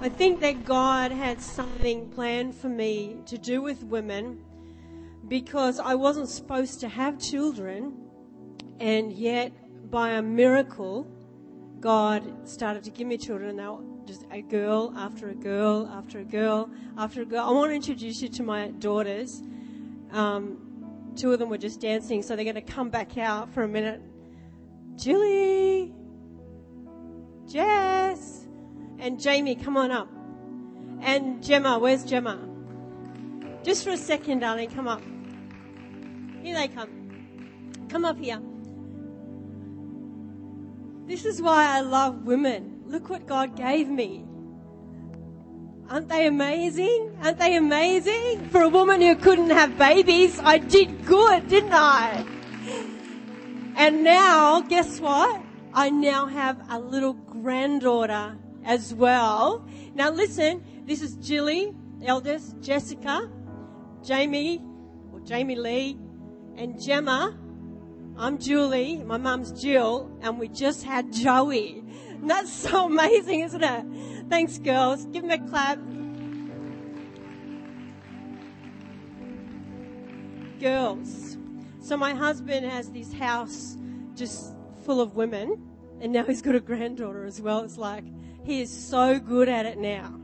I think that God had something planned for me to do with women because I wasn't supposed to have children, and yet by a miracle, God started to give me children. Now, just a girl after a girl after a girl after a girl. I want to introduce you to my daughters. Um, two of them were just dancing, so they're going to come back out for a minute. Julie, Jess, and Jamie, come on up. And Gemma, where's Gemma? Just for a second, darling, come up. Here they come. Come up here. This is why I love women. Look what God gave me. Aren't they amazing? Aren't they amazing? For a woman who couldn't have babies, I did good, didn't I? And now, guess what? I now have a little granddaughter as well. Now listen, this is Jilly, eldest, Jessica, Jamie, or Jamie Lee, and Gemma. I'm Julie, my mum's Jill, and we just had Joey. And that's so amazing, isn't it? Thanks, girls. Give them a clap. Girls. So my husband has this house just full of women, and now he's got a granddaughter as well. It's like he is so good at it now.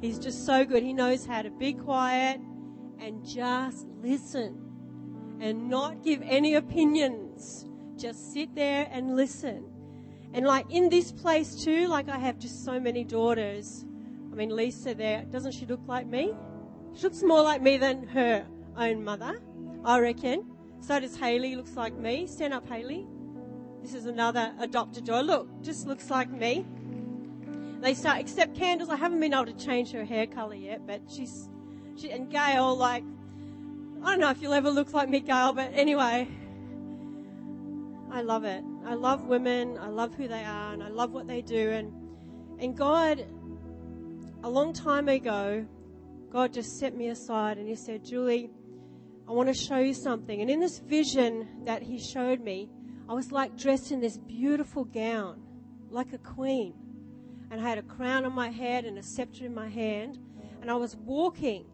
He's just so good. He knows how to be quiet and just listen and not give any opinions. Just sit there and listen. And like in this place too, like I have just so many daughters. I mean, Lisa there, doesn't she look like me? She looks more like me than her own mother, I reckon. So does Haley, looks like me. Stand up, Haley. This is another adopted daughter. Look, just looks like me. They start, except Candles, I haven't been able to change her hair colour yet, but she's, she, and Gail, like, I don't know if you'll ever look like me, Gail, but anyway, I love it. I love women. I love who they are, and I love what they do. And and God, a long time ago, God just set me aside and He said, Julie, I want to show you something. And in this vision that He showed me, I was like dressed in this beautiful gown, like a queen. And I had a crown on my head and a scepter in my hand. And I was walking.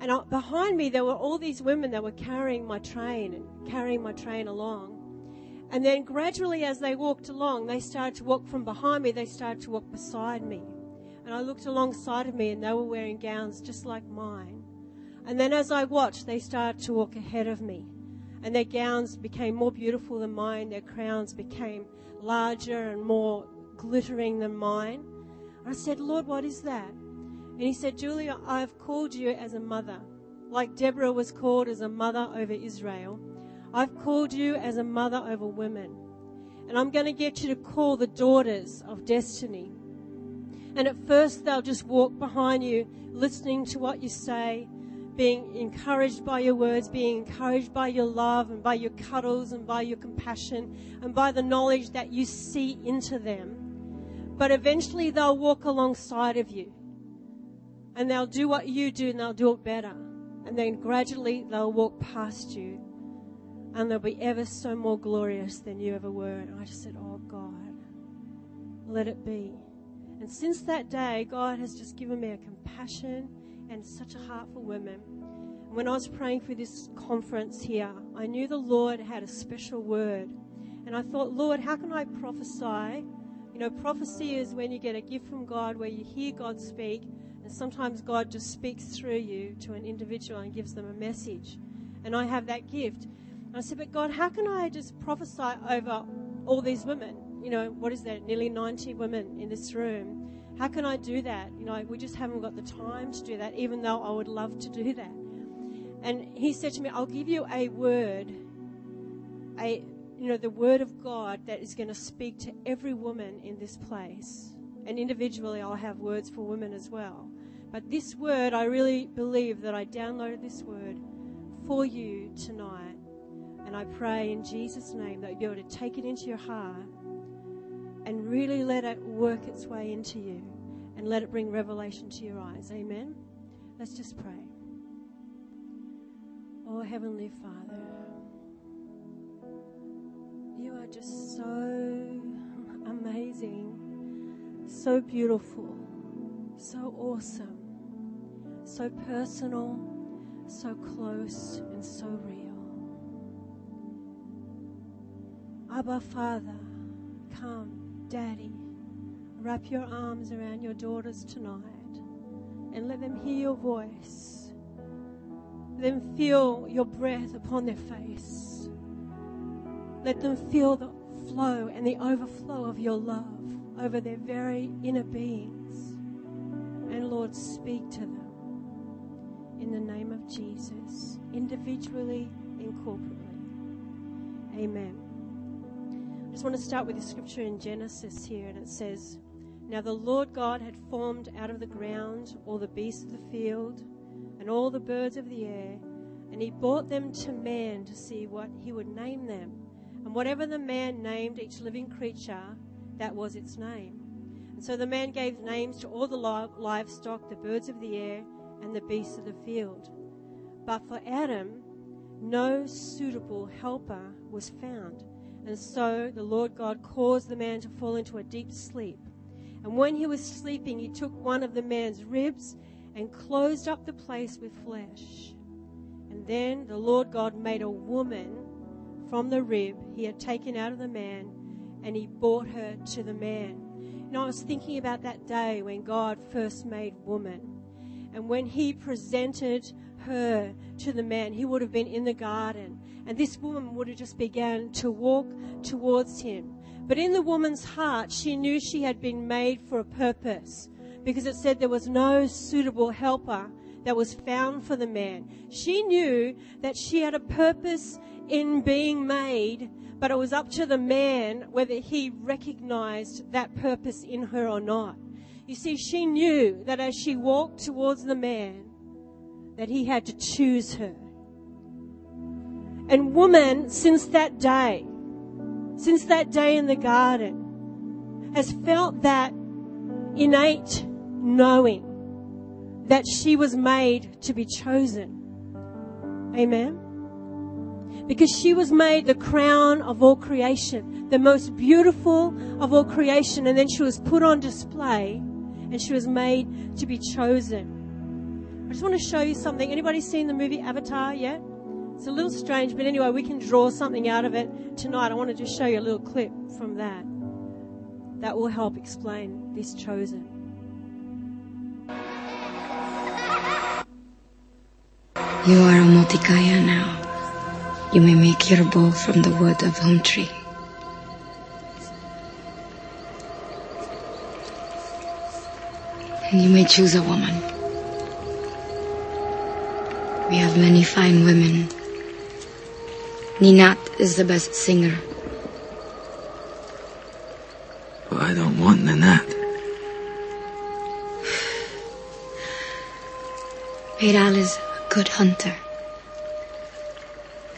And I, behind me, there were all these women that were carrying my train and carrying my train along. And then gradually, as they walked along, they started to walk from behind me, they started to walk beside me. And I looked alongside of me, and they were wearing gowns just like mine. And then as I watched, they started to walk ahead of me. And their gowns became more beautiful than mine, their crowns became larger and more glittering than mine. I said, Lord, what is that? And he said, Julia, I've called you as a mother, like Deborah was called as a mother over Israel. I've called you as a mother over women. And I'm going to get you to call the daughters of destiny. And at first, they'll just walk behind you, listening to what you say, being encouraged by your words, being encouraged by your love and by your cuddles and by your compassion and by the knowledge that you see into them. But eventually, they'll walk alongside of you. And they'll do what you do and they'll do it better. And then gradually, they'll walk past you and they'll be ever so more glorious than you ever were. And I just said, Oh God, let it be. And since that day, God has just given me a compassion and such a heart for women. When I was praying for this conference here, I knew the Lord had a special word. And I thought, Lord, how can I prophesy? You know, prophecy is when you get a gift from God where you hear God speak, and sometimes God just speaks through you to an individual and gives them a message. And I have that gift. And I said, But God, how can I just prophesy over all these women? You know, what is there? Nearly 90 women in this room. How can I do that? You know, we just haven't got the time to do that, even though I would love to do that. And he said to me, I'll give you a word, a you know, the word of God that is going to speak to every woman in this place. And individually, I'll have words for women as well. But this word, I really believe that I downloaded this word for you tonight. And I pray in Jesus' name that you'll be able to take it into your heart and really let it work its way into you and let it bring revelation to your eyes. Amen. Let's just pray. Oh, Heavenly Father, you are just so amazing, so beautiful, So awesome. So personal, so close, and so real. Abba, Father, come, Daddy, wrap your arms around your daughters tonight and let them hear your voice. Let them feel your breath upon their face. Let them feel the flow and the overflow of your love over their very inner beings. And Lord, speak to them in the name of Jesus, individually and corporately. Amen. I just want to start with the scripture in Genesis here, and it says, Now the Lord God had formed out of the ground all the beasts of the field and all the birds of the air, and he brought them to man to see what he would name them. And whatever the man named each living creature, that was its name. And so the man gave names to all the livestock, the birds of the air, and the beasts of the field. But for Adam, no suitable helper was found. And so the Lord God caused the man to fall into a deep sleep. And when he was sleeping, he took one of the man's ribs and closed up the place with flesh. And then the Lord God made a woman from the rib he had taken out of the man, and he brought her to the man. Know, I was thinking about that day when God first made woman. And when he presented her to the man, he would have been in the garden. And this woman would have just began to walk towards him. But in the woman's heart, she knew she had been made for a purpose because it said there was no suitable helper that was found for the man. She knew that she had a purpose in being made, but it was up to the man whether he recognized that purpose in her or not. You see, she knew that as she walked towards the man, that he had to choose her. And woman, since that day, since that day in the garden, has felt that innate knowing that she was made to be chosen. Amen. Because she was made the crown of all creation, the most beautiful of all creation, and then she was put on display and she was made to be chosen. I just want to show you something. Anybody seen the movie Avatar yet? It's a little strange, but anyway, we can draw something out of it tonight. I want to just show you a little clip from that. That will help explain this chosen. You are a Motikaya now. You may make your bow from the wood of home tree. And you may choose a woman. We have many fine women. Ninat is the best singer. But I don't want Ninat. Peyral is good hunter.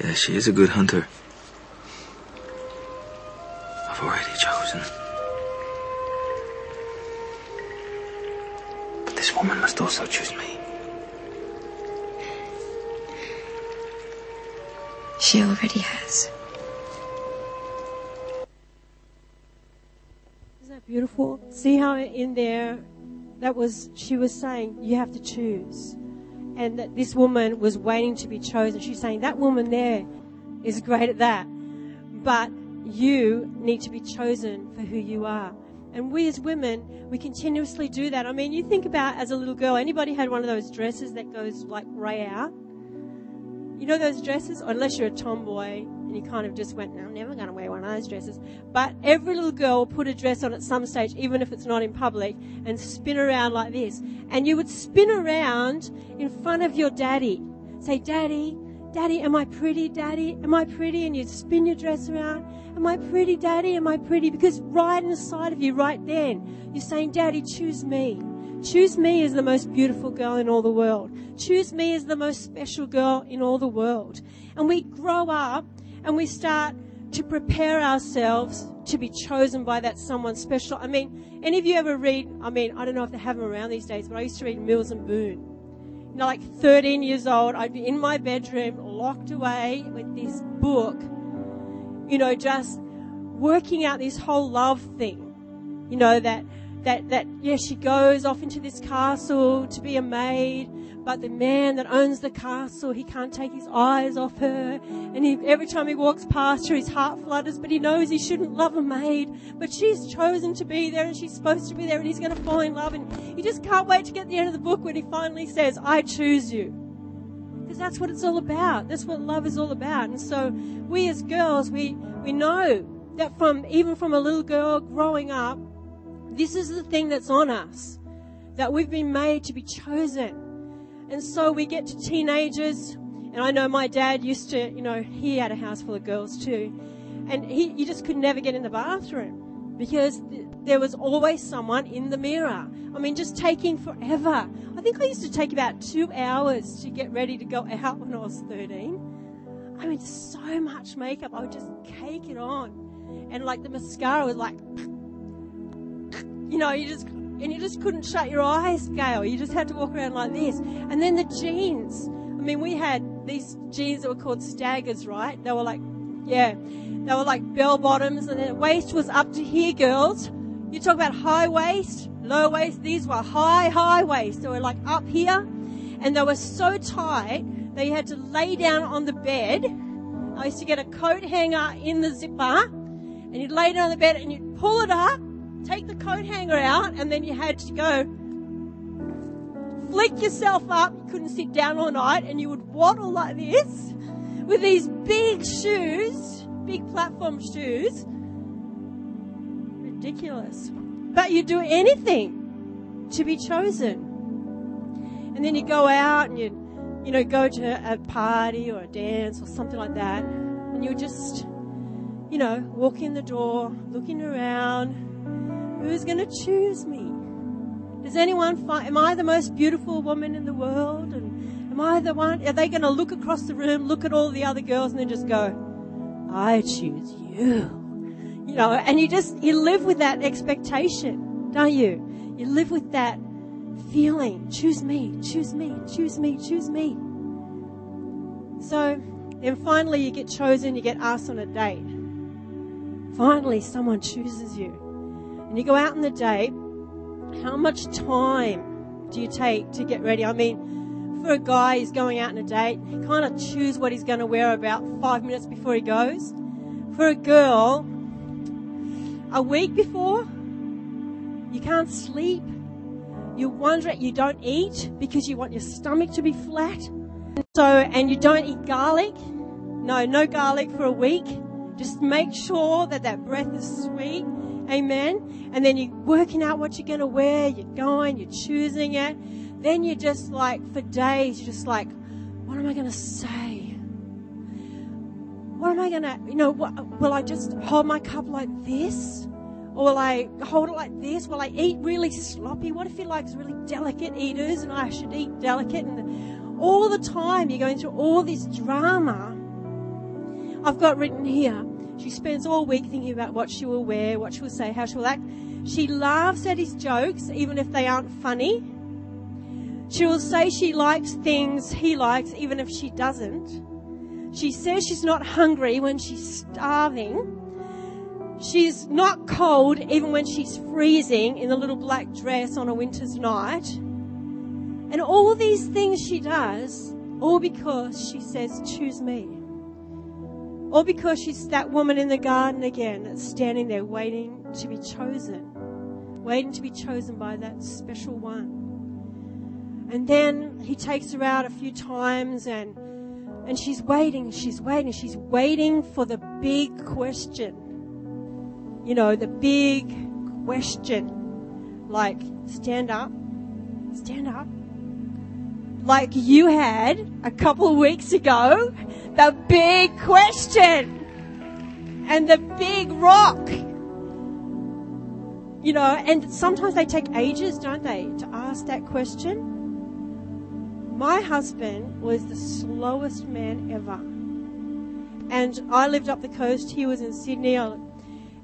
Yeah, she is a good hunter. I've already chosen. But this woman must also choose me. She already has. Isn't that beautiful? See how in there that was she was saying you have to choose. And that this woman was waiting to be chosen. She's saying that woman there is great at that. But you need to be chosen for who you are. And we as women, we continuously do that. I mean, you think about as a little girl, anybody had one of those dresses that goes like way out? You know those dresses? Unless you're a tomboy and you kind of just went, no, I'm never going to wear one of those dresses. But every little girl will put a dress on at some stage, even if it's not in public, and spin around like this. And you would spin around in front of your daddy. Say, Daddy, Daddy, am I pretty? Daddy, am I pretty? And you'd spin your dress around. Am I pretty, Daddy? Am I pretty? Because right inside of you, right then, you're saying, Daddy, choose me. Choose me as the most beautiful girl in all the world. Choose me as the most special girl in all the world. And we grow up and we start to prepare ourselves to be chosen by that someone special. I mean, any of you ever read, I mean, I don't know if they have them around these days, but I used to read Mills and Boon. You know, like 13 years old, I'd be in my bedroom, locked away with this book, you know, just working out this whole love thing. You know, that that, that, yeah, she goes off into this castle to be a maid, but the man that owns the castle, he can't take his eyes off her. And he, every time he walks past her, his heart flutters, but he knows he shouldn't love a maid. But she's chosen to be there and she's supposed to be there and he's going to fall in love. And you just can't wait to get the end of the book when he finally says, I choose you. Because that's what it's all about. That's what love is all about. And so we as girls, we, we know that from, even from a little girl growing up, this is the thing that's on us. That we've been made to be chosen. And so we get to teenagers, and I know my dad used to, you know, he had a house full of girls too. And he, you just could never get in the bathroom because th- there was always someone in the mirror. I mean, just taking forever. I think I used to take about two hours to get ready to go out when I was 13. I mean, so much makeup. I would just cake it on. And like the mascara was like, you know, you just, and you just couldn't shut your eyes, Gail. You just had to walk around like this. And then the jeans. I mean, we had these jeans that were called staggers, right? They were like, yeah, they were like bell bottoms and the waist was up to here, girls. You talk about high waist, low waist. These were high, high waist. They were like up here and they were so tight that you had to lay down on the bed. I used to get a coat hanger in the zipper and you'd lay down on the bed and you'd pull it up take the coat hanger out, and then you had to go flick yourself up. You couldn't sit down all night, and you would waddle like this with these big shoes, big platform shoes. Ridiculous. But you do anything to be chosen. And then you go out and you, you know, go to a party or a dance or something like that, and you're just, you know, walk in the door, looking around, Who's going to choose me? Does anyone find, am I the most beautiful woman in the world? And am I the one, are they going to look across the room, look at all the other girls and then just go, I choose you? You know, and you just, you live with that expectation, don't you? You live with that feeling, choose me, choose me, choose me, choose me. So then finally you get chosen, you get asked on a date. Finally someone chooses you and you go out on the date, how much time do you take to get ready? I mean, for a guy who's going out on a date, he kind of choose what he's going to wear about five minutes before he goes. For a girl, a week before, you can't sleep. You wonder you don't eat because you want your stomach to be flat. So, and you don't eat garlic. No, no garlic for a week. Just make sure that that breath is sweet Amen. And then you're working out what you're going to wear. You're going, you're choosing it. Then you're just like, for days, you're just like, what am I going to say? What am I going to, you know, what, will I just hold my cup like this? Or will I hold it like this? Will I eat really sloppy? What if he likes really delicate eaters and I should eat delicate? And all the time you're going through all this drama. I've got written here, she spends all week thinking about what she will wear, what she will say, how she will act. She laughs at his jokes, even if they aren't funny. She will say she likes things he likes, even if she doesn't. She says she's not hungry when she's starving. She's not cold even when she's freezing in a little black dress on a winter's night. And all these things she does, all because she says, choose me. Or because she's that woman in the garden again that's standing there waiting to be chosen, waiting to be chosen by that special one. And then he takes her out a few times and and she's waiting, she's waiting, she's waiting for the big question. You know, the big question. Like, stand up, stand up. Like you had a couple of weeks ago the big question and the big rock. You know, and sometimes they take ages, don't they, to ask that question? My husband was the slowest man ever. And I lived up the coast, he was in Sydney.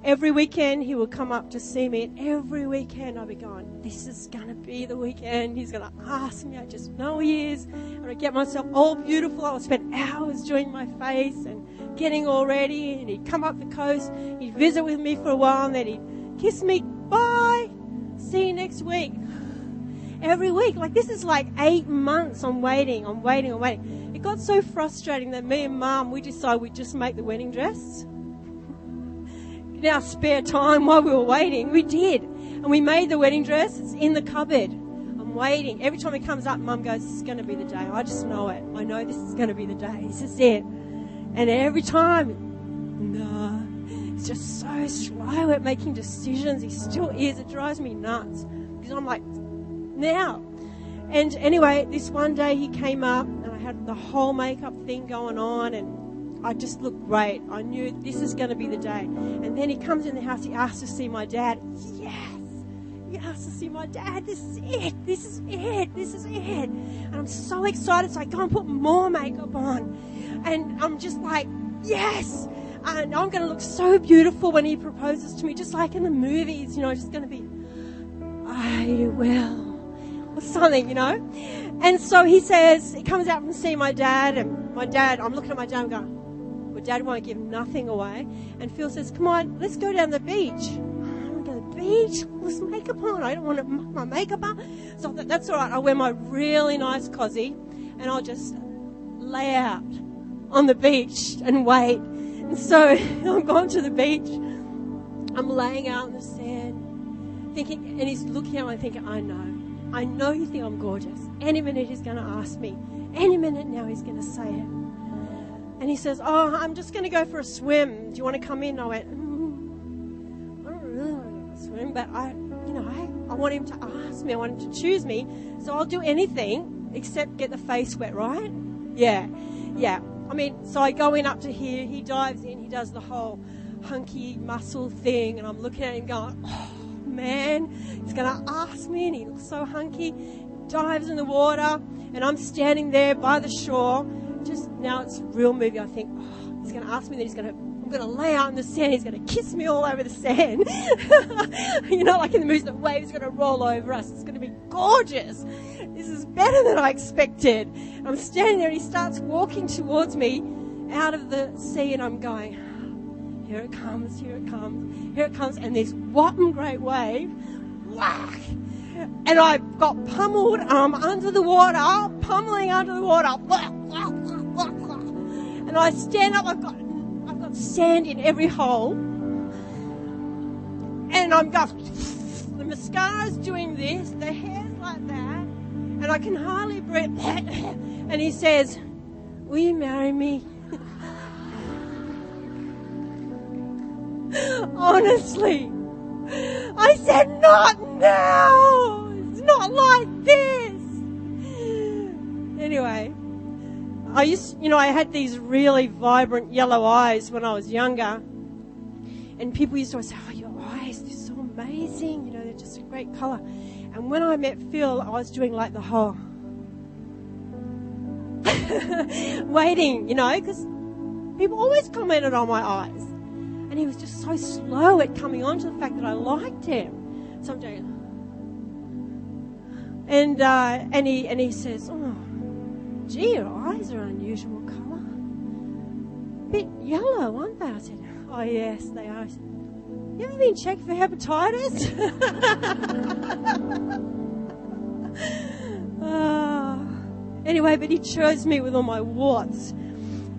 Every weekend he would come up to see me, and every weekend I'd be going, This is going to be the weekend. He's going to ask me. I just know he is. And I'd get myself all beautiful. I would spend hours doing my face and getting all ready. And he'd come up the coast, he'd visit with me for a while, and then he'd kiss me, bye, See you next week. Every week. Like, this is like eight months I'm waiting, I'm waiting, I'm waiting. It got so frustrating that me and mum, we decided we'd just make the wedding dress. In our spare time while we were waiting, we did. And we made the wedding dress. It's in the cupboard. I'm waiting. Every time it comes up, mum goes, This is going to be the day. I just know it. I know this is going to be the day. This is it. And every time, no. He's just so slow at making decisions. He still is. It drives me nuts. Because I'm like, now. And anyway, this one day he came up and I had the whole makeup thing going on and I just looked great. I knew this is going to be the day. And then he comes in the house, he asks to see my dad. Yes! He asks to see my dad. This is it. This is it. This is it. And I'm so excited. So I go and put more makeup on. And I'm just like, yes! And I'm going to look so beautiful when he proposes to me, just like in the movies, you know, just going to be, I will or something, you know. And so he says, he comes out from seeing my dad, and my dad, I'm looking at my dad and going, dad won't give nothing away. And Phil says, come on, let's go down the beach. I'm going to the beach with makeup on. I don't want to muck my makeup on. So I thought, that's all right. I'll wear my really nice cosy, and I'll just lay out on the beach and wait. And so I'm going to the beach. I'm laying out in the sand, thinking, and he's looking at me thinking, I know. I know you think I'm gorgeous. Any minute he's going to ask me. Any minute now he's going to say it. And he says, Oh, I'm just going to go for a swim. Do you want to come in? I went, mm, I don't really want to swim, but I, you know, I, I want him to ask me. I want him to choose me. So I'll do anything except get the face wet, right? Yeah, yeah. I mean, so I go in up to here. He dives in. He does the whole hunky muscle thing, and I'm looking at him going, oh, man. He's going to ask me, and he looks so hunky. Dives in the water, and I'm standing there by the shore. Just now, it's real movie. I think, oh, he's going to ask me, that he's going to I'm going to lay out in the sand. He's going to kiss me all over the sand. you know, like in the movies, the waves going to roll over us. It's going to be gorgeous. This is better than I expected. I'm standing there and he starts walking towards me out of the sea and I'm going, here it comes, here it comes, here it comes, and this whopping great wave, whack! And I got pummeled, I'm under the water, pummeling under the water, and I stand up, I've got, I've got sand in every hole, and I'm going, the mascara's doing this, the hair's like that, and I can hardly breathe, and he says, will you marry me? Honestly. I said, not now. It's not like this. Anyway, I used, you know, I had these really vibrant yellow eyes when I was younger. And people used to always say, oh, your eyes, they're so amazing. You know, they're just a great color. And when I met Phil, I was doing like the whole waiting, you know, because people always commented on my eyes. And he was just so slow at coming on to the fact that I liked him. So I'm doing, and uh, and he and he says, "Oh, gee, your eyes are an unusual colour, bit yellow, aren't they?" I said, "Oh yes, they are." Said, you ever been checked for hepatitis? uh, anyway, but he chose me with all my warts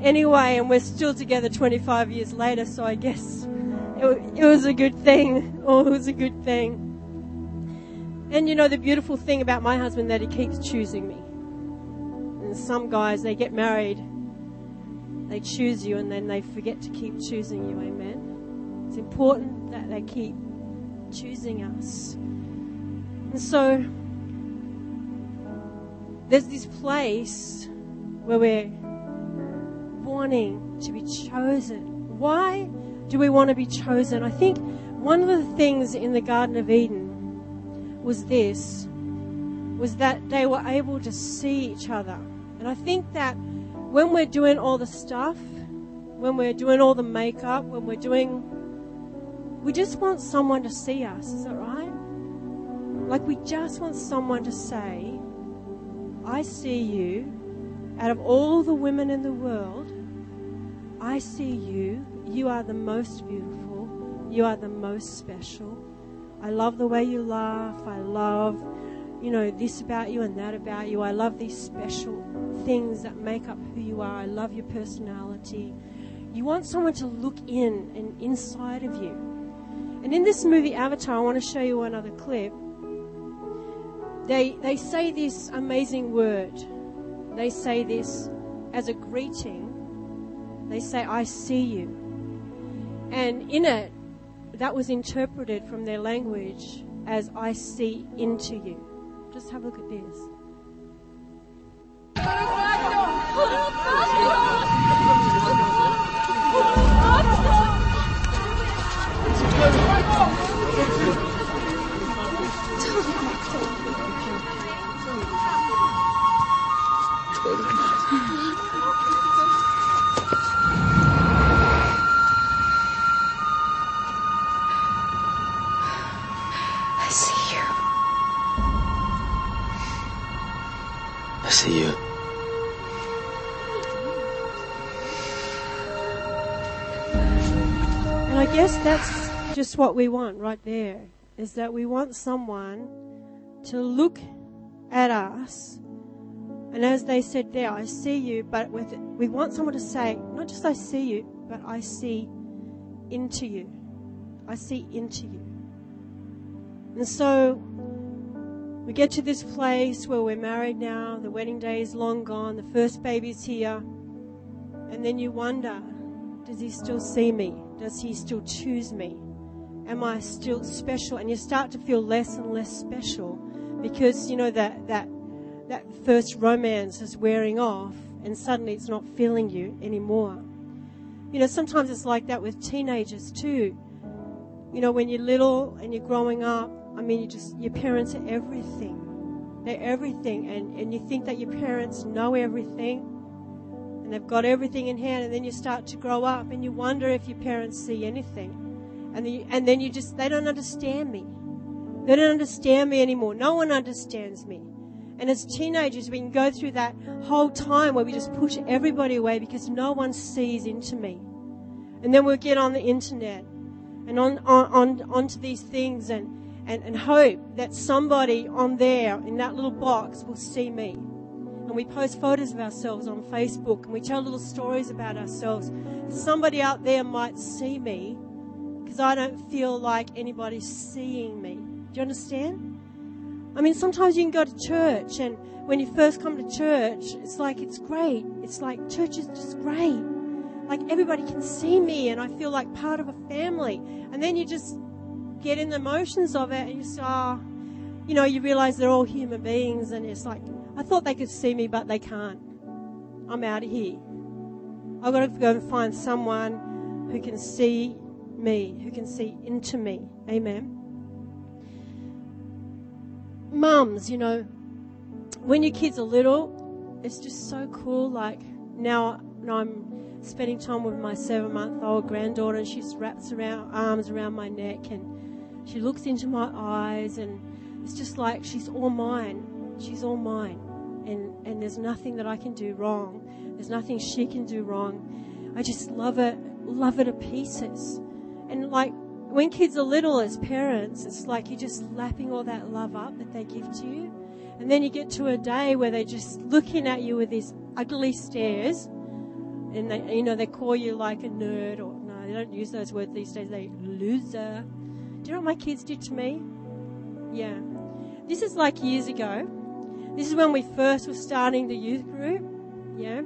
anyway, and we're still together 25 years later, so I guess it, it was a good thing. Oh, it was a good thing. And you know, the beautiful thing about my husband that he keeps choosing me. Some guys, they get married, they choose you, and then they forget to keep choosing you. Amen. It's important that they keep choosing us. And so, there's this place where we're wanting to be chosen. Why do we want to be chosen? I think one of the things in the Garden of Eden was this was that they were able to see each other. And I think that when we're doing all the stuff, when we're doing all the makeup, when we're doing we just want someone to see us, is that right? Like we just want someone to say, I see you out of all the women in the world, I see you. You are the most beautiful. You are the most special. I love the way you laugh. I love, you know, this about you and that about you. I love these special things that make up who you are. I love your personality. You want someone to look in and inside of you. And in this movie Avatar, I want to show you another clip. They, they say this amazing word. They say this as a greeting. They say, I see you. And in it, that was interpreted from their language as I see into you. Just have a look at this. And I guess that's just what we want right there is that we want someone to look at us. And as they said there, I see you, but with we want someone to say, not just I see you, but I see into you. I see into you. And so we get to this place where we're married now, the wedding day is long gone, the first baby's here, and then you wonder, does he still see me? Does he still choose me? Am I still special? And you start to feel less and less special because you know that that that first romance is wearing off and suddenly it's not feeling you anymore. You know, sometimes it's like that with teenagers too. You know, when you're little and you're growing up, I mean, you just, your parents are everything. They're everything. And, and you think that your parents know everything and they've got everything in hand. And then you start to grow up and you wonder if your parents see anything. And then you, and then you just, they don't understand me. They don't understand me anymore. No one understands me. And as teenagers, we can go through that whole time where we just push everybody away because no one sees into me. And then we'll get on the internet and on, on, on onto these things and, and, and hope that somebody on there in that little box will see me. And we post photos of ourselves on Facebook and we tell little stories about ourselves. Somebody out there might see me because I don't feel like anybody's seeing me. Do you understand? I mean, sometimes you can go to church, and when you first come to church, it's like it's great. It's like church is just great. Like everybody can see me, and I feel like part of a family. And then you just get in the motions of it, and you say, oh, you know, you realize they're all human beings, and it's like, I thought they could see me, but they can't. I'm out of here. I've got to go and find someone who can see me, who can see into me. Amen mums, you know, when your kids are little, it's just so cool. Like now, now I'm spending time with my seven month old granddaughter and she wraps around arms around my neck and she looks into my eyes and it's just like she's all mine. She's all mine. And, and there's nothing that I can do wrong. There's nothing she can do wrong. I just love it, love it to pieces. And like when kids are little as parents, it's like you're just lapping all that love up that they give to you. And then you get to a day where they're just looking at you with these ugly stares. And they, you know, they call you like a nerd or no, they don't use those words these days. They loser. Do you know what my kids did to me? Yeah. This is like years ago. This is when we first were starting the youth group. Yeah.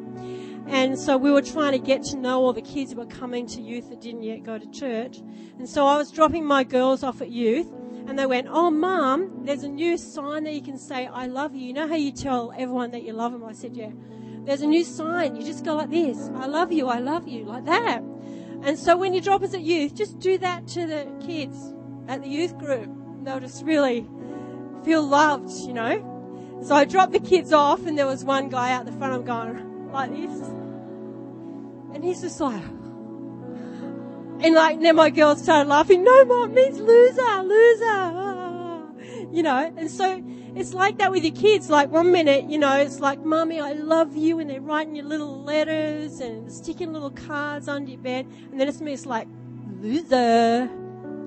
And so we were trying to get to know all the kids who were coming to youth that didn't yet go to church. And so I was dropping my girls off at youth and they went, Oh, mum, there's a new sign that you can say, I love you. You know how you tell everyone that you love them? I said, Yeah. There's a new sign. You just go like this I love you, I love you, like that. And so when you drop us at youth, just do that to the kids at the youth group. They'll just really feel loved, you know. So I dropped the kids off and there was one guy out the front. I'm going like this. And he's just like, and like, then my girls started laughing. No, mom, means loser, loser. You know, and so it's like that with your kids. Like one minute, you know, it's like, mommy, I love you. And they're writing you little letters and sticking little cards under your bed. And then it's me, it's like, loser.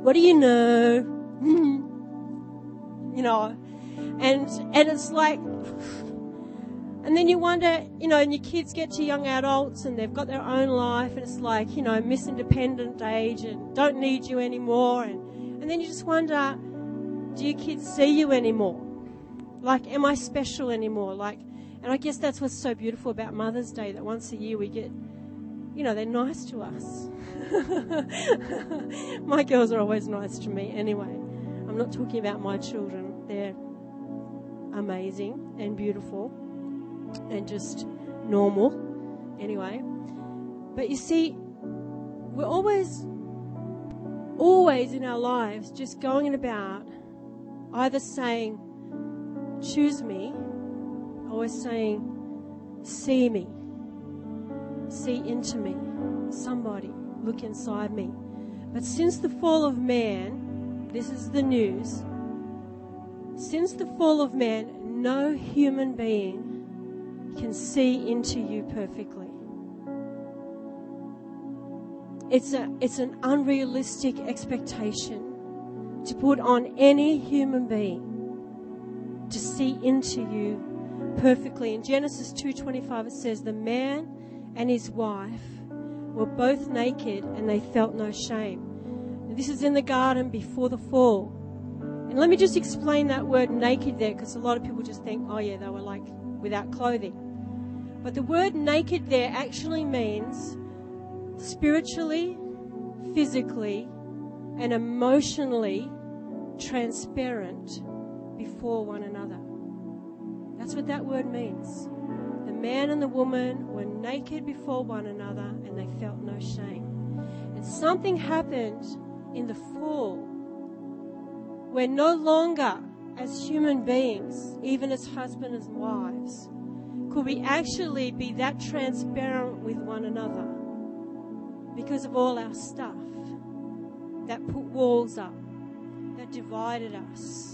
What do you know? Mm-hmm. you know, and and it's like, and then you wonder, you know, and your kids get to young adults and they've got their own life, and it's like, you know, Miss Independent age and don't need you anymore, and and then you just wonder, do your kids see you anymore? Like, am I special anymore? Like, and I guess that's what's so beautiful about Mother's Day that once a year we get, you know, they're nice to us. my girls are always nice to me anyway. I'm not talking about my children. They're amazing and beautiful and just normal anyway. But you see, we're always, always in our lives just going about either saying, choose me, or saying, see me, see into me, somebody look inside me. But since the fall of man, this is the news, since the fall of man, no human being can see into you perfectly. It's, a, it's an unrealistic expectation to put on any human being to see into you perfectly. In Genesis 2:25 it says the man and his wife were both naked and they felt no shame. This is in the garden before the fall. And let me just explain that word naked there because a lot of people just think, oh yeah, they were like without clothing. But the word naked there actually means spiritually, physically, and emotionally transparent before one another. That's what that word means. Man and the woman were naked before one another and they felt no shame. And something happened in the fall. Where no longer, as human beings, even as husbands and wives, could we actually be that transparent with one another because of all our stuff that put walls up, that divided us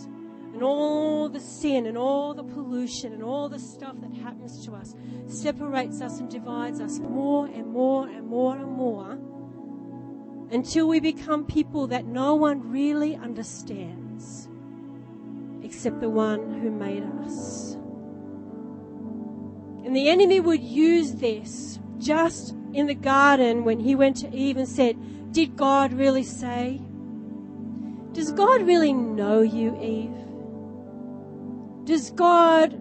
and all the sin and all the pollution and all the stuff that happens to us separates us and divides us more and more and more and more until we become people that no one really understands except the one who made us. And the enemy would use this just in the garden when he went to Eve and said, Did God really say? Does God really know you, Eve? Does God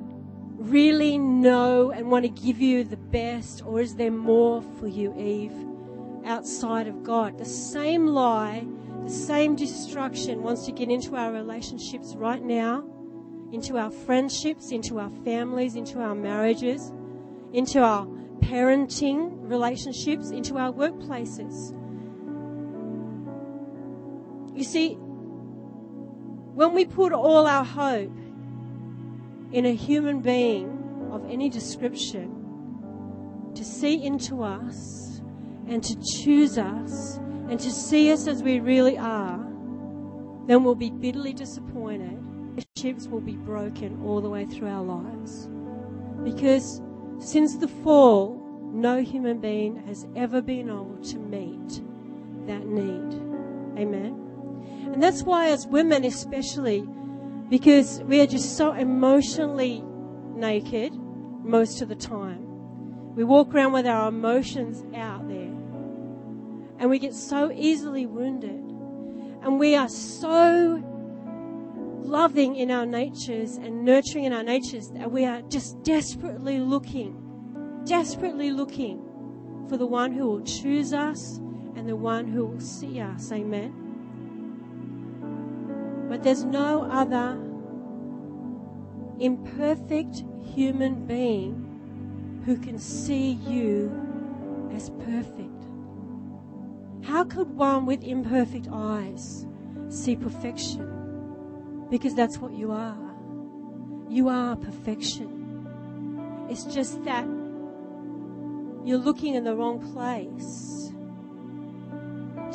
really know and want to give you the best, or is there more for you, Eve, outside of God? The same lie, the same destruction wants to get into our relationships right now, into our friendships, into our families, into our marriages, into our parenting relationships, into our workplaces. You see, when we put all our hope in a human being of any description to see into us and to choose us and to see us as we really are, then we'll be bitterly disappointed. Relationships will be broken all the way through our lives. Because since the fall, no human being has ever been able to meet that need. Amen. And that's why, as women especially, because we are just so emotionally naked most of the time. We walk around with our emotions out there. And we get so easily wounded. And we are so loving in our natures and nurturing in our natures that we are just desperately looking, desperately looking for the one who will choose us and the one who will see us. Amen. But there's no other imperfect human being who can see you as perfect. How could one with imperfect eyes see perfection? Because that's what you are. You are perfection. It's just that you're looking in the wrong place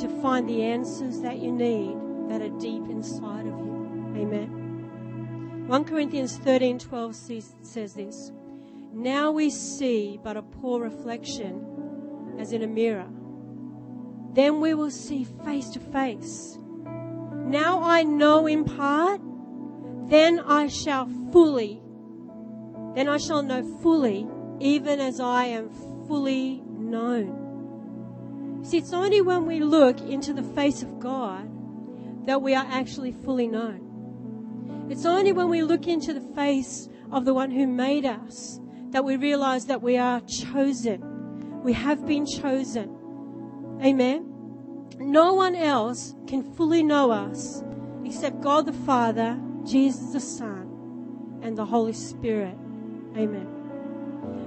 to find the answers that you need that are deep inside of you. Amen. 1 Corinthians 13 12 says this Now we see but a poor reflection as in a mirror. Then we will see face to face. Now I know in part, then I shall fully, then I shall know fully, even as I am fully known. See, it's only when we look into the face of God that we are actually fully known. It's only when we look into the face of the one who made us that we realize that we are chosen. We have been chosen. Amen. No one else can fully know us except God the Father, Jesus the Son, and the Holy Spirit. Amen.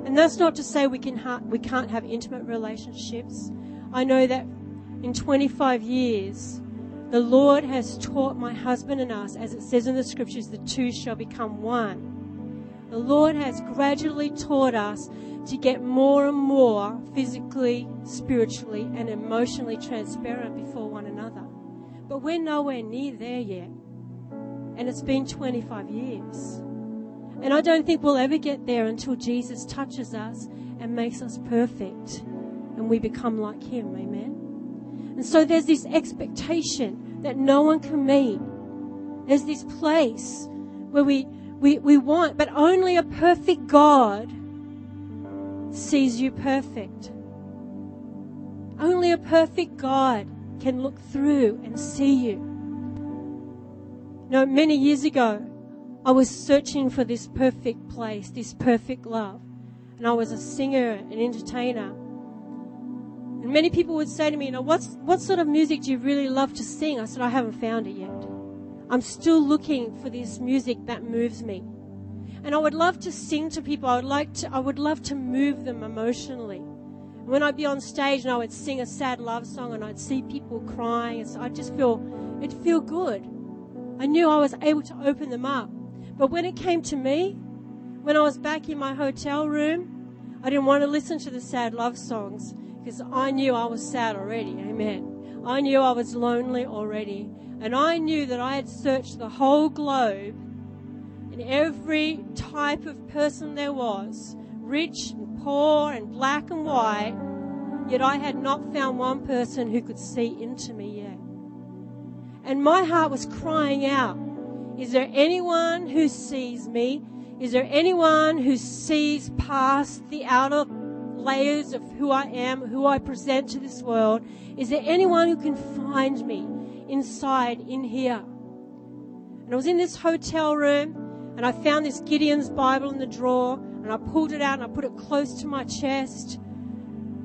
And that's not to say we can ha- we can't have intimate relationships. I know that in 25 years, the Lord has taught my husband and us, as it says in the scriptures, the two shall become one. The Lord has gradually taught us to get more and more physically, spiritually, and emotionally transparent before one another. But we're nowhere near there yet. And it's been 25 years. And I don't think we'll ever get there until Jesus touches us and makes us perfect and we become like Him. Amen. And so there's this expectation that no one can meet. There's this place where we, we, we want, but only a perfect God sees you perfect. Only a perfect God can look through and see you. You know, many years ago, I was searching for this perfect place, this perfect love. And I was a singer, an entertainer. And many people would say to me, you know, what's, what sort of music do you really love to sing? I said, I haven't found it yet. I'm still looking for this music that moves me. And I would love to sing to people. I would like to, I would love to move them emotionally. When I'd be on stage and I would sing a sad love song and I'd see people crying, and so I'd just feel, it'd feel good. I knew I was able to open them up. But when it came to me, when I was back in my hotel room, I didn't want to listen to the sad love songs because I knew I was sad already. Amen. I knew I was lonely already. And I knew that I had searched the whole globe and every type of person there was, rich and poor and black and white, yet I had not found one person who could see into me yet. And my heart was crying out, is there anyone who sees me? Is there anyone who sees past the outer layers of who I am, who I present to this world? Is there anyone who can find me inside in here? And I was in this hotel room and I found this Gideon's Bible in the drawer and I pulled it out and I put it close to my chest,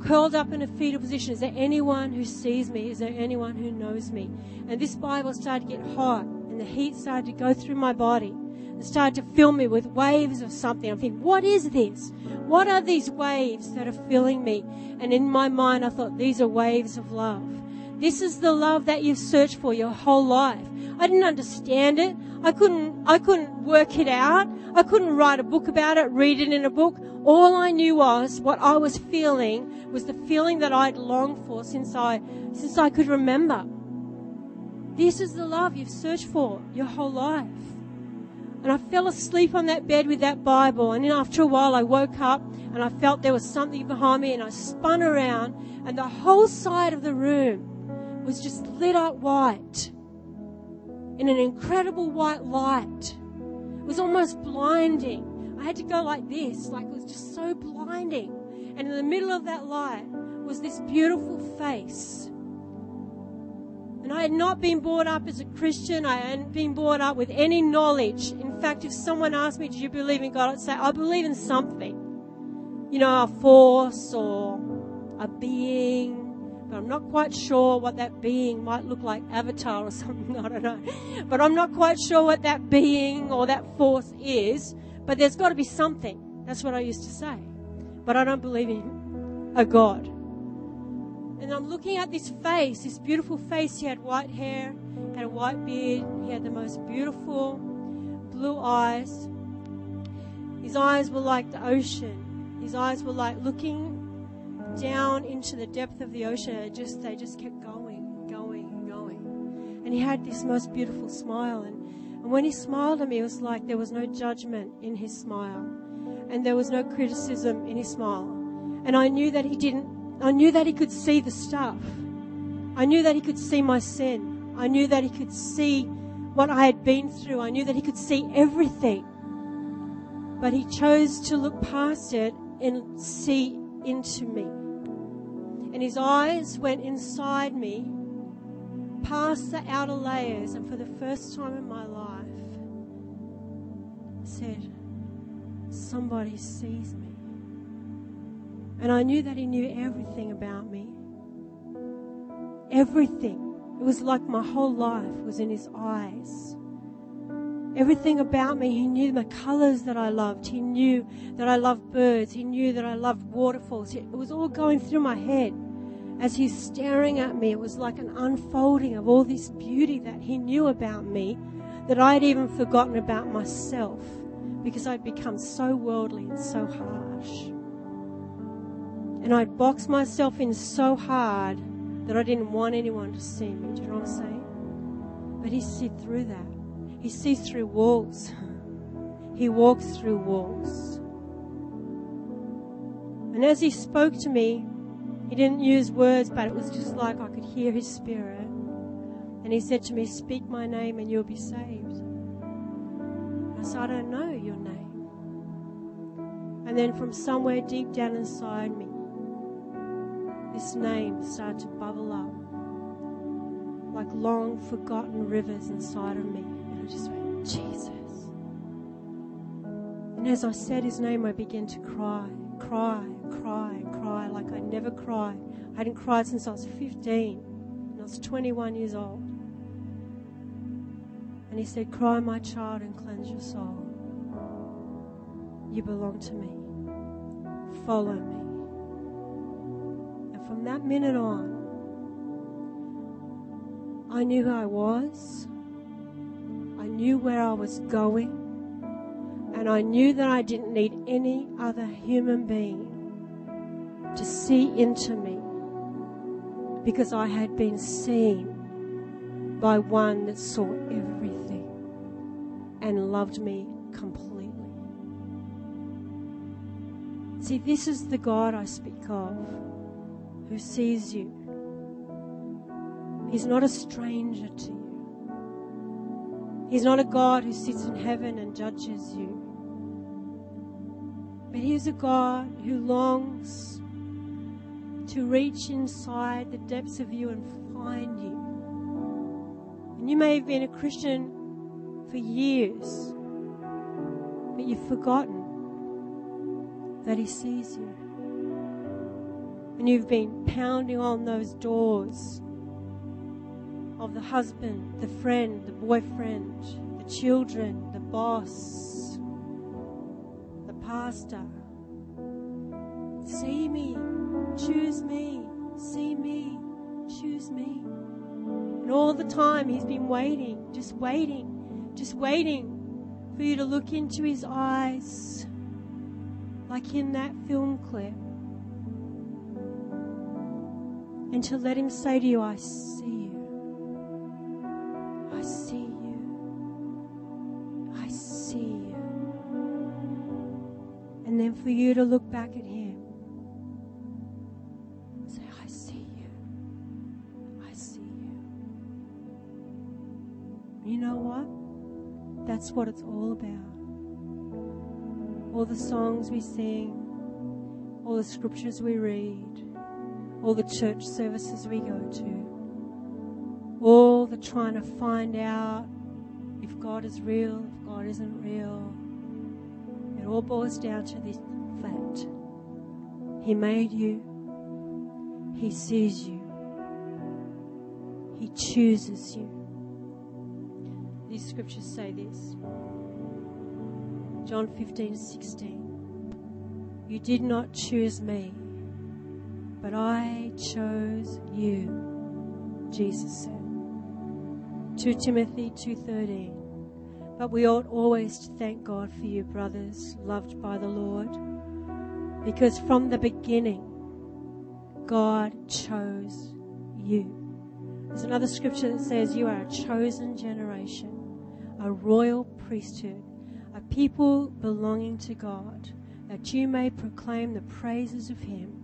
curled up in a fetal position. Is there anyone who sees me? Is there anyone who knows me? And this Bible started to get hot and the heat started to go through my body and started to fill me with waves of something. I'm thinking, what is this? What are these waves that are filling me? And in my mind, I thought, these are waves of love. This is the love that you've searched for your whole life. I didn't understand it. I couldn't, I couldn't work it out. I couldn't write a book about it, read it in a book. All I knew was what I was feeling was the feeling that I'd longed for since I, since I could remember. This is the love you've searched for your whole life. And I fell asleep on that bed with that Bible. And then after a while, I woke up and I felt there was something behind me and I spun around and the whole side of the room was just lit up white in an incredible white light. It was almost blinding. I had to go like this, like it was just so blinding. And in the middle of that light was this beautiful face. And I had not been brought up as a Christian. I hadn't been brought up with any knowledge. In fact, if someone asked me, Do you believe in God? I'd say, I believe in something. You know, a force or a being but I'm not quite sure what that being might look like Avatar or something. I don't know. But I'm not quite sure what that being or that force is. But there's got to be something. That's what I used to say. But I don't believe in a God. And I'm looking at this face, this beautiful face. He had white hair, had a white beard. He had the most beautiful blue eyes. His eyes were like the ocean. His eyes were like looking down into the depth of the ocean. Just they just kept going, going, going. And he had this most beautiful smile. And, and when he smiled at me, it was like there was no judgment in his smile, and there was no criticism in his smile. And I knew that he didn't. I knew that he could see the stuff. I knew that he could see my sin. I knew that He could see what I had been through. I knew that He could see everything. But He chose to look past it and see into me. And His eyes went inside me, past the outer layers, and for the first time in my life, I said, Somebody sees me. And I knew that He knew everything about me. Everything. It was like my whole life was in His eyes. Everything about me, He knew the colors that I loved. He knew that I loved birds. He knew that I loved waterfalls. It was all going through my head. As He's staring at me, it was like an unfolding of all this beauty that He knew about me that I had even forgotten about myself because I'd become so worldly and so harsh. And I'd boxed myself in so hard that I didn't want anyone to see me. Do you know what I'm saying? But He sees through that. He sees through walls. He walks through walls. And as He spoke to me, He didn't use words, but it was just like I could hear His Spirit. And He said to me, Speak my name and you'll be saved. I said, I don't know your name. And then from somewhere deep down inside me, this name started to bubble up like long forgotten rivers inside of me. And I just went, Jesus. And as I said his name, I began to cry, cry, cry, cry like I never cried. I hadn't cried since I was 15 and I was 21 years old. And he said, Cry, my child, and cleanse your soul. You belong to me. Follow me. From that minute on, I knew who I was. I knew where I was going. And I knew that I didn't need any other human being to see into me because I had been seen by one that saw everything and loved me completely. See, this is the God I speak of who sees you. He's not a stranger to you. He's not a God who sits in heaven and judges you. But He is a God who longs to reach inside the depths of you and find you. And you may have been a Christian for years, but you've forgotten that He sees you. And you've been pounding on those doors of the husband, the friend, the boyfriend, the children, the boss, the pastor. See me, choose me, see me, choose me. And all the time he's been waiting, just waiting just waiting for you to look into his eyes, like in that film clip, and to let him say to you, I see you. I see you. I see you. And then for you to look back at him. Say, I see you. I see you. You know what? That's what it's all about. All the songs we sing, all the scriptures we read, all the church services we go to, all the trying to find out if God is real, if God isn't real. It all boils down to this fact. He made you, He sees you, He chooses you. These scriptures say this. John 15, 16. You did not choose me, but I chose you, Jesus said. 2 Timothy 2:13 But we ought always to thank God for you brothers loved by the Lord because from the beginning God chose you. There's another scripture that says you are a chosen generation a royal priesthood, a people belonging to God, that you may proclaim the praises of Him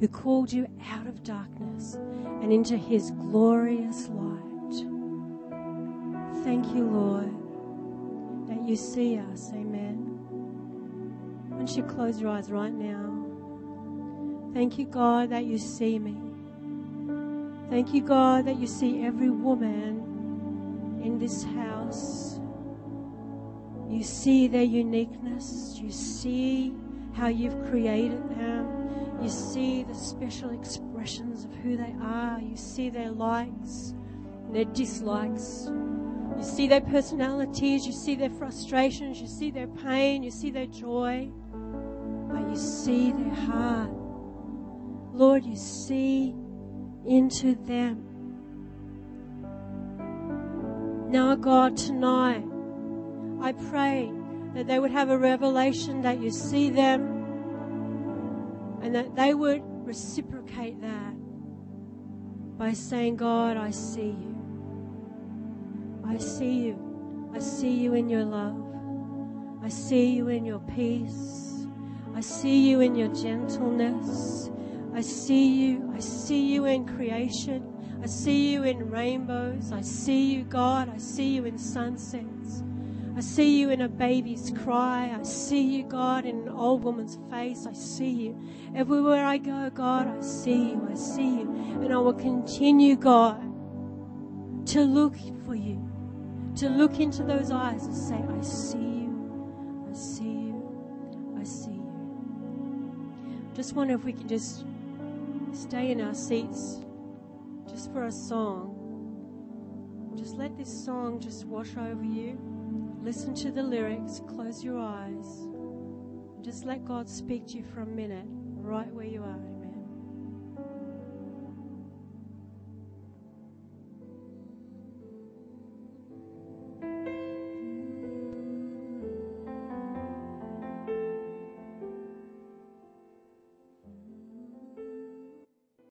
who called you out of darkness and into His glorious light. thank you, Lord, that you see us. Amen. Why don't you close your eyes right now? Thank you, God, that you see me. Thank you, God, that you see every woman in this house. You see their uniqueness. You see how you've created them. You see the special expressions of who they are. You see their likes and their dislikes. You see their personalities. You see their frustrations. You see their pain. You see their joy. But you see their heart. Lord, you see into them. Now, God, tonight, I pray that they would have a revelation that you see them and that they would reciprocate that by saying, God, I see you. I see you. I see you in your love. I see you in your peace. I see you in your gentleness. I see you. I see you in creation. I see you in rainbows. I see you, God. I see you in sunsets. I see you in a baby's cry. I see you, God, in an old woman's face. I see you. Everywhere I go, God, I see you. I see you. And I will continue, God, to look for you, to look into those eyes and say, I see you. I see you. I see you. Just wonder if we can just stay in our seats just for a song. Just let this song just wash over you. Listen to the lyrics, close your eyes, just let God speak to you for a minute right where you are.